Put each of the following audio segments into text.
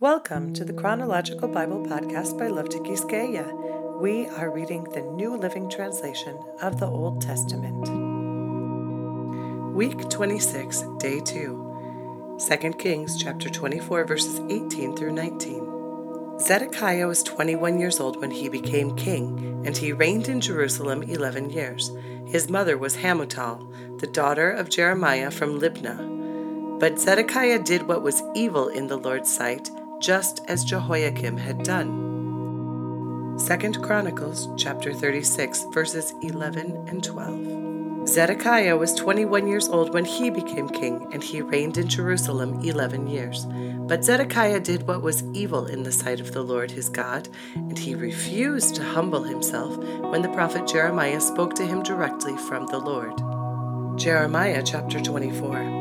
Welcome to the Chronological Bible Podcast by Love to Tikiskeya. We are reading the New Living Translation of the Old Testament. Week 26, Day 2. 2 Kings chapter 24 verses 18 through 19. Zedekiah was 21 years old when he became king, and he reigned in Jerusalem 11 years. His mother was Hamutal, the daughter of Jeremiah from Libnah. But Zedekiah did what was evil in the Lord's sight just as Jehoiakim had done. 2 Chronicles chapter 36 verses 11 and 12. Zedekiah was 21 years old when he became king, and he reigned in Jerusalem 11 years. But Zedekiah did what was evil in the sight of the Lord his God, and he refused to humble himself when the prophet Jeremiah spoke to him directly from the Lord. Jeremiah chapter 24.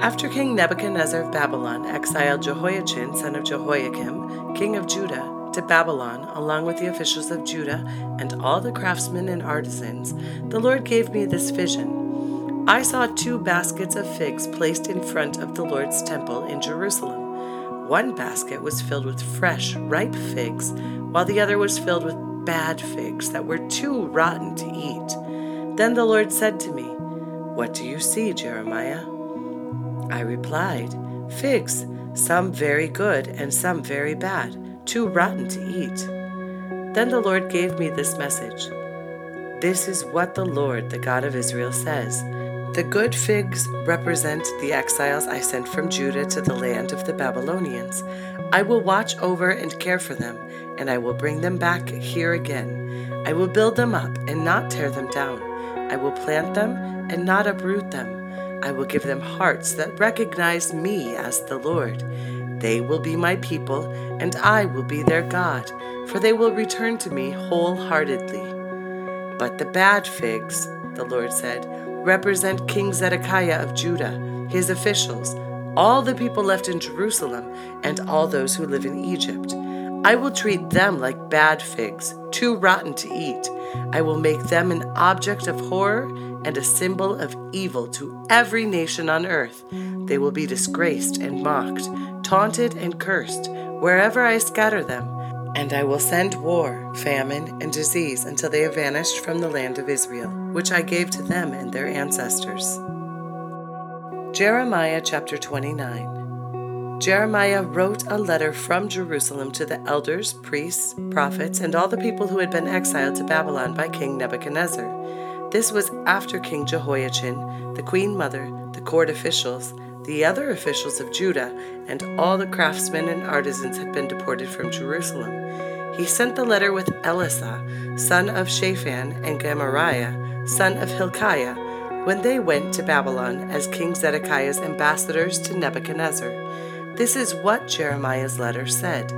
After King Nebuchadnezzar of Babylon exiled Jehoiachin, son of Jehoiakim, king of Judah, to Babylon, along with the officials of Judah and all the craftsmen and artisans, the Lord gave me this vision. I saw two baskets of figs placed in front of the Lord's temple in Jerusalem. One basket was filled with fresh, ripe figs, while the other was filled with bad figs that were too rotten to eat. Then the Lord said to me, What do you see, Jeremiah? I replied, Figs, some very good and some very bad, too rotten to eat. Then the Lord gave me this message This is what the Lord, the God of Israel, says. The good figs represent the exiles I sent from Judah to the land of the Babylonians. I will watch over and care for them, and I will bring them back here again. I will build them up and not tear them down. I will plant them and not uproot them. I will give them hearts that recognize me as the Lord. They will be my people, and I will be their God, for they will return to me wholeheartedly. But the bad figs, the Lord said, represent King Zedekiah of Judah, his officials, all the people left in Jerusalem, and all those who live in Egypt. I will treat them like bad figs, too rotten to eat. I will make them an object of horror and a symbol of evil to every nation on earth. They will be disgraced and mocked, taunted and cursed, wherever I scatter them. And I will send war, famine, and disease until they have vanished from the land of Israel, which I gave to them and their ancestors. Jeremiah chapter 29. Jeremiah wrote a letter from Jerusalem to the elders, priests, prophets, and all the people who had been exiled to Babylon by King Nebuchadnezzar. This was after King Jehoiachin, the queen mother, the court officials, the other officials of Judah, and all the craftsmen and artisans had been deported from Jerusalem. He sent the letter with Elasah, son of Shaphan, and Gemariah, son of Hilkiah, when they went to Babylon as King Zedekiah's ambassadors to Nebuchadnezzar. This is what Jeremiah's letter said.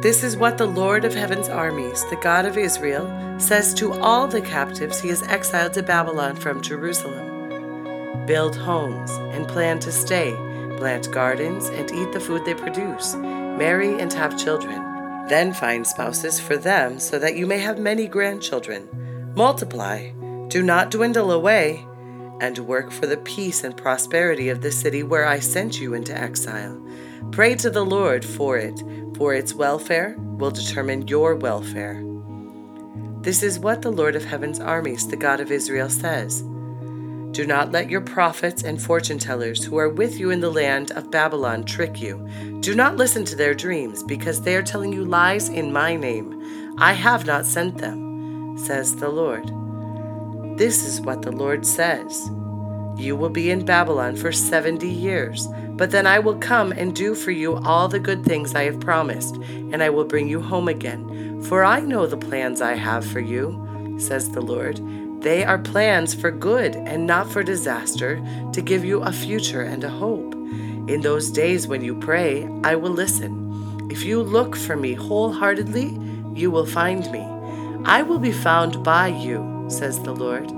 This is what the Lord of heaven's armies, the God of Israel, says to all the captives he has exiled to Babylon from Jerusalem Build homes and plan to stay, plant gardens and eat the food they produce, marry and have children. Then find spouses for them so that you may have many grandchildren. Multiply, do not dwindle away, and work for the peace and prosperity of the city where I sent you into exile. Pray to the Lord for it for its welfare will determine your welfare. This is what the Lord of Heaven's armies, the God of Israel, says. Do not let your prophets and fortune tellers who are with you in the land of Babylon trick you. Do not listen to their dreams, because they are telling you lies in my name. I have not sent them, says the Lord. This is what the Lord says You will be in Babylon for seventy years. But then I will come and do for you all the good things I have promised, and I will bring you home again. For I know the plans I have for you, says the Lord. They are plans for good and not for disaster, to give you a future and a hope. In those days when you pray, I will listen. If you look for me wholeheartedly, you will find me. I will be found by you, says the Lord.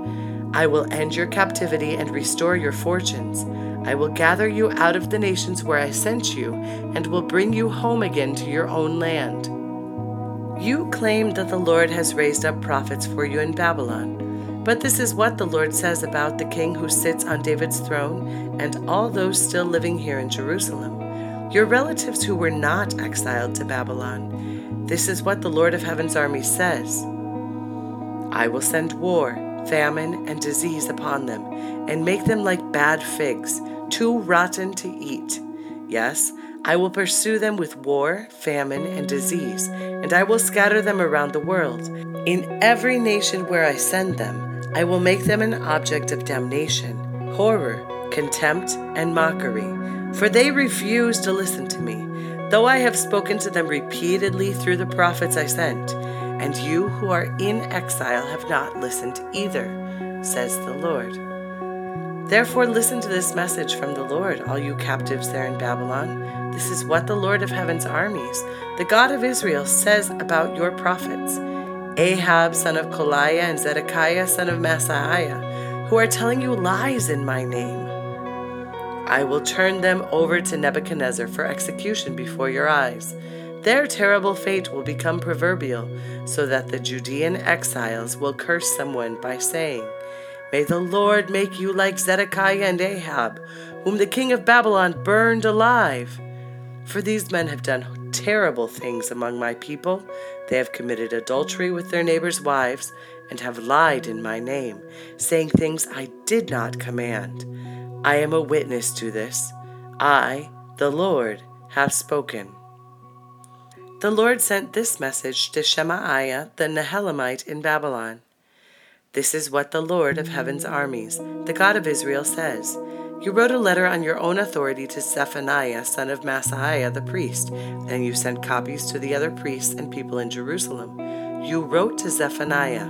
I will end your captivity and restore your fortunes. I will gather you out of the nations where I sent you, and will bring you home again to your own land. You claim that the Lord has raised up prophets for you in Babylon. But this is what the Lord says about the king who sits on David's throne and all those still living here in Jerusalem. your relatives who were not exiled to Babylon. This is what the Lord of Heaven's army says I will send war, famine, and disease upon them, and make them like bad figs, too rotten to eat. Yes, I will pursue them with war, famine, and disease, and I will scatter them around the world. In every nation where I send them, I will make them an object of damnation, horror, contempt, and mockery, for they refuse to listen to me, though I have spoken to them repeatedly through the prophets I sent, and you who are in exile have not listened either, says the Lord. Therefore, listen to this message from the Lord, all you captives there in Babylon. This is what the Lord of heaven's armies, the God of Israel, says about your prophets Ahab, son of Kolaiah, and Zedekiah, son of Maaseiah, who are telling you lies in my name. I will turn them over to Nebuchadnezzar for execution before your eyes. Their terrible fate will become proverbial, so that the Judean exiles will curse someone by saying, May the Lord make you like Zedekiah and Ahab, whom the king of Babylon burned alive. For these men have done terrible things among my people. They have committed adultery with their neighbors' wives and have lied in my name, saying things I did not command. I am a witness to this. I, the Lord, have spoken. The Lord sent this message to Shemaiah the Nehelamite in Babylon. This is what the Lord of heaven's armies, the God of Israel, says. You wrote a letter on your own authority to Zephaniah, son of Maaseiah the priest, and you sent copies to the other priests and people in Jerusalem. You wrote to Zephaniah,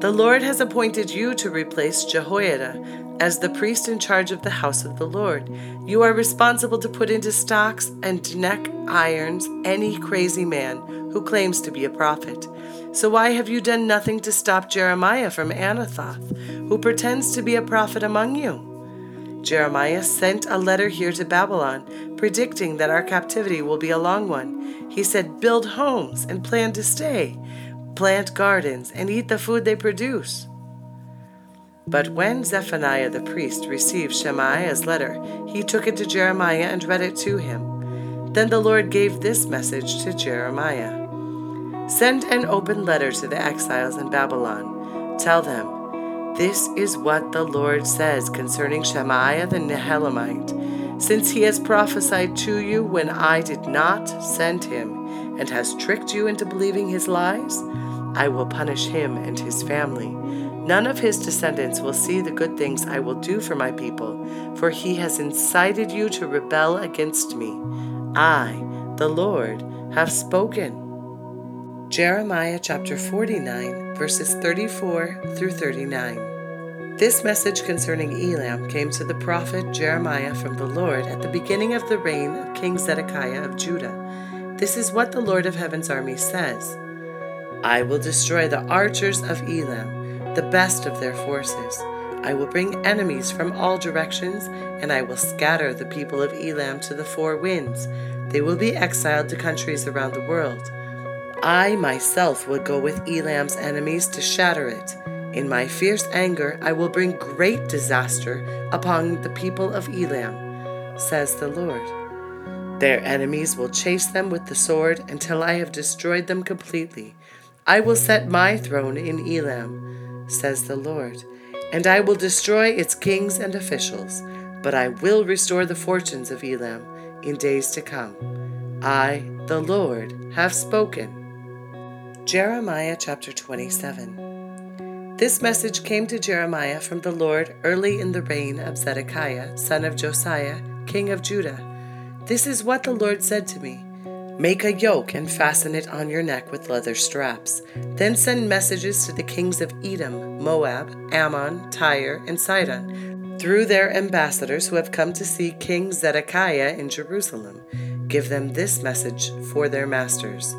the Lord has appointed you to replace Jehoiada as the priest in charge of the house of the Lord. You are responsible to put into stocks and neck irons any crazy man who claims to be a prophet. So why have you done nothing to stop Jeremiah from Anathoth, who pretends to be a prophet among you? Jeremiah sent a letter here to Babylon, predicting that our captivity will be a long one. He said, Build homes and plan to stay plant gardens, and eat the food they produce. But when Zephaniah the priest received Shemaiah's letter, he took it to Jeremiah and read it to him. Then the Lord gave this message to Jeremiah Send an open letter to the exiles in Babylon. Tell them, This is what the Lord says concerning Shemaiah the Nehelamite, since he has prophesied to you when I did not send him, and has tricked you into believing his lies. I will punish him and his family. None of his descendants will see the good things I will do for my people, for he has incited you to rebel against me. I, the Lord, have spoken. Jeremiah chapter 49, verses 34 through 39. This message concerning Elam came to the prophet Jeremiah from the Lord at the beginning of the reign of King Zedekiah of Judah. This is what the Lord of heaven's army says. I will destroy the archers of Elam, the best of their forces. I will bring enemies from all directions, and I will scatter the people of Elam to the four winds. They will be exiled to countries around the world. I myself will go with Elam's enemies to shatter it. In my fierce anger, I will bring great disaster upon the people of Elam, says the Lord. Their enemies will chase them with the sword until I have destroyed them completely. I will set my throne in Elam, says the Lord, and I will destroy its kings and officials, but I will restore the fortunes of Elam in days to come. I, the Lord, have spoken. Jeremiah chapter 27. This message came to Jeremiah from the Lord early in the reign of Zedekiah, son of Josiah, king of Judah. This is what the Lord said to me. Make a yoke and fasten it on your neck with leather straps. Then send messages to the kings of Edom, Moab, Ammon, Tyre, and Sidon through their ambassadors who have come to see King Zedekiah in Jerusalem. Give them this message for their masters.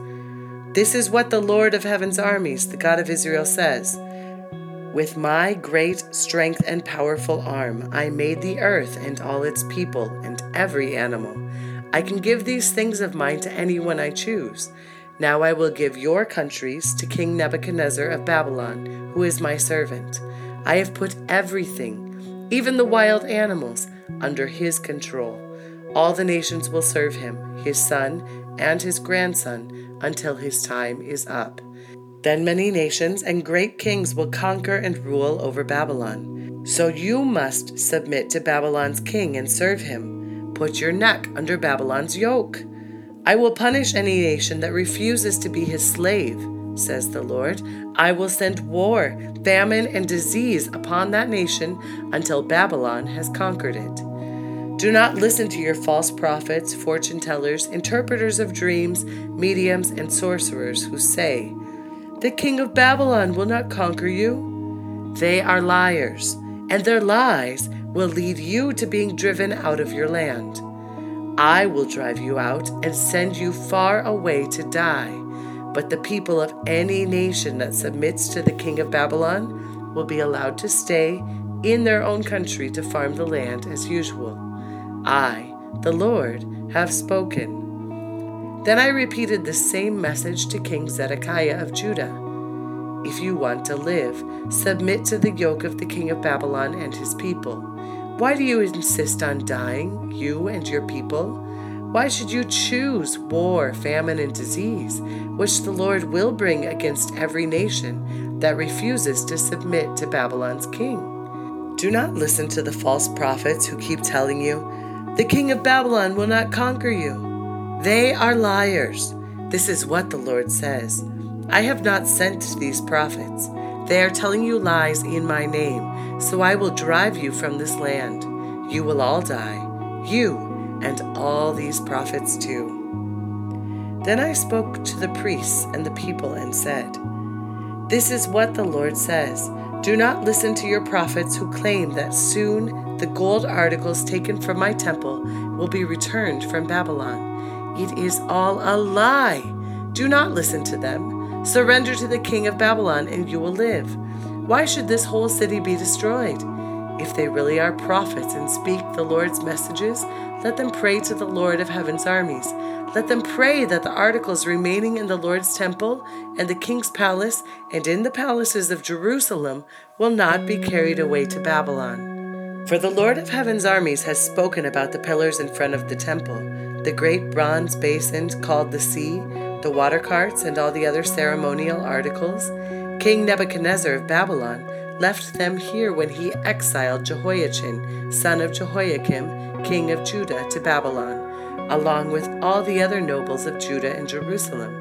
This is what the Lord of heaven's armies, the God of Israel, says. With my great strength and powerful arm, I made the earth and all its people and every animal. I can give these things of mine to anyone I choose. Now I will give your countries to King Nebuchadnezzar of Babylon, who is my servant. I have put everything, even the wild animals, under his control. All the nations will serve him, his son and his grandson, until his time is up. Then many nations and great kings will conquer and rule over Babylon. So you must submit to Babylon's king and serve him. Put your neck under Babylon's yoke. I will punish any nation that refuses to be his slave, says the Lord. I will send war, famine, and disease upon that nation until Babylon has conquered it. Do not listen to your false prophets, fortune tellers, interpreters of dreams, mediums, and sorcerers who say, The king of Babylon will not conquer you. They are liars, and their lies will lead you to being driven out of your land. I will drive you out and send you far away to die. But the people of any nation that submits to the king of Babylon will be allowed to stay in their own country to farm the land as usual. I, the Lord, have spoken. Then I repeated the same message to King Zedekiah of Judah. If you want to live, submit to the yoke of the king of Babylon and his people. Why do you insist on dying, you and your people? Why should you choose war, famine, and disease, which the Lord will bring against every nation that refuses to submit to Babylon's king? Do not listen to the false prophets who keep telling you, the king of Babylon will not conquer you. They are liars. This is what the Lord says I have not sent these prophets. They are telling you lies in my name, so I will drive you from this land. You will all die, you and all these prophets too. Then I spoke to the priests and the people and said, This is what the Lord says. Do not listen to your prophets who claim that soon the gold articles taken from my temple will be returned from Babylon. It is all a lie. Do not listen to them. Surrender to the king of Babylon, and you will live. Why should this whole city be destroyed? If they really are prophets and speak the Lord's messages, let them pray to the Lord of heaven's armies. Let them pray that the articles remaining in the Lord's temple and the king's palace and in the palaces of Jerusalem will not be carried away to Babylon. For the Lord of heaven's armies has spoken about the pillars in front of the temple, the great bronze basins called the sea, the water carts, and all the other ceremonial articles. King Nebuchadnezzar of Babylon left them here when he exiled Jehoiachin, son of Jehoiakim, king of Judah, to Babylon along with all the other nobles of Judah and Jerusalem.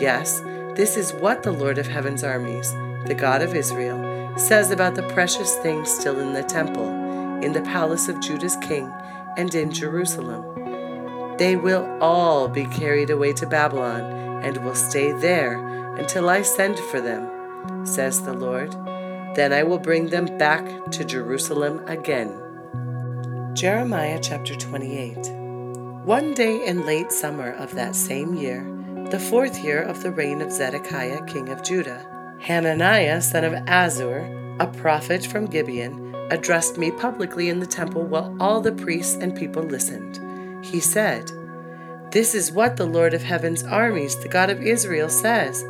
Yes, this is what the Lord of Heaven's armies, the God of Israel, says about the precious things still in the temple, in the palace of Judah's king, and in Jerusalem. They will all be carried away to Babylon and will stay there until I send for them, says the Lord. Then I will bring them back to Jerusalem again. Jeremiah chapter 28. One day in late summer of that same year, the fourth year of the reign of Zedekiah king of Judah, Hananiah son of Azur, a prophet from Gibeon, addressed me publicly in the temple while all the priests and people listened. He said, This is what the Lord of heaven's armies, the God of Israel, says.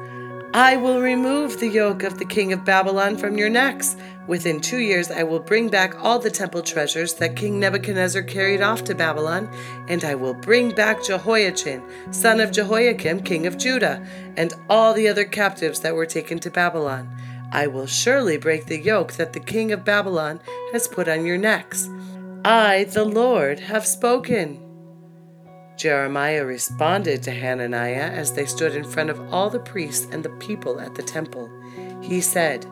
I will remove the yoke of the king of Babylon from your necks. Within two years, I will bring back all the temple treasures that King Nebuchadnezzar carried off to Babylon, and I will bring back Jehoiachin, son of Jehoiakim, king of Judah, and all the other captives that were taken to Babylon. I will surely break the yoke that the king of Babylon has put on your necks. I, the Lord, have spoken. Jeremiah responded to Hananiah as they stood in front of all the priests and the people at the temple. He said,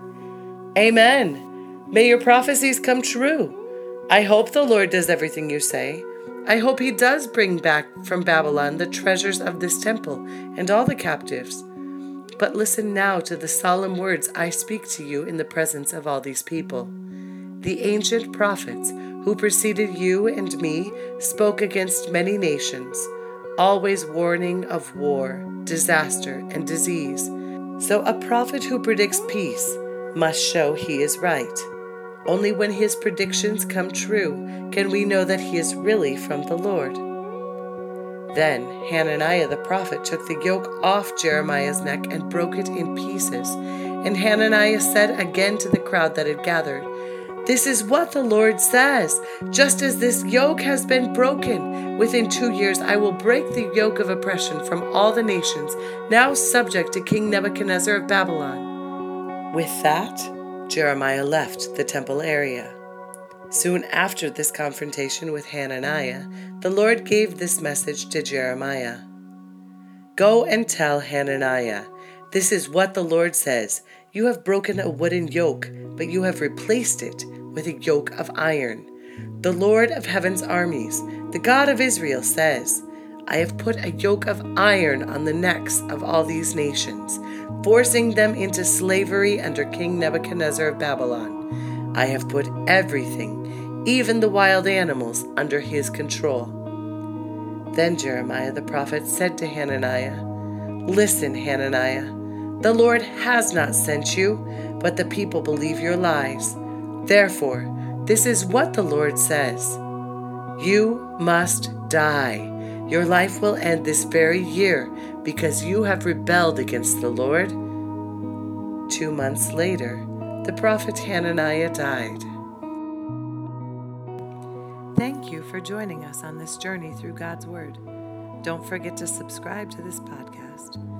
Amen. May your prophecies come true. I hope the Lord does everything you say. I hope he does bring back from Babylon the treasures of this temple and all the captives. But listen now to the solemn words I speak to you in the presence of all these people. The ancient prophets who preceded you and me spoke against many nations, always warning of war, disaster, and disease. So a prophet who predicts peace must show he is right. Only when his predictions come true can we know that he is really from the Lord. Then Hananiah the prophet took the yoke off Jeremiah's neck and broke it in pieces. And Hananiah said again to the crowd that had gathered, This is what the Lord says. Just as this yoke has been broken, within two years I will break the yoke of oppression from all the nations now subject to King Nebuchadnezzar of Babylon. With that, Jeremiah left the temple area. Soon after this confrontation with Hananiah, the Lord gave this message to Jeremiah Go and tell Hananiah, This is what the Lord says You have broken a wooden yoke, but you have replaced it with a yoke of iron. The Lord of heaven's armies, the God of Israel, says, I have put a yoke of iron on the necks of all these nations, forcing them into slavery under King Nebuchadnezzar of Babylon. I have put everything even the wild animals, under his control. Then Jeremiah the prophet said to Hananiah, Listen, Hananiah, the Lord has not sent you, but the people believe your lies. Therefore, this is what the Lord says You must die. Your life will end this very year because you have rebelled against the Lord. Two months later, the prophet Hananiah died. Thank you for joining us on this journey through God's Word. Don't forget to subscribe to this podcast.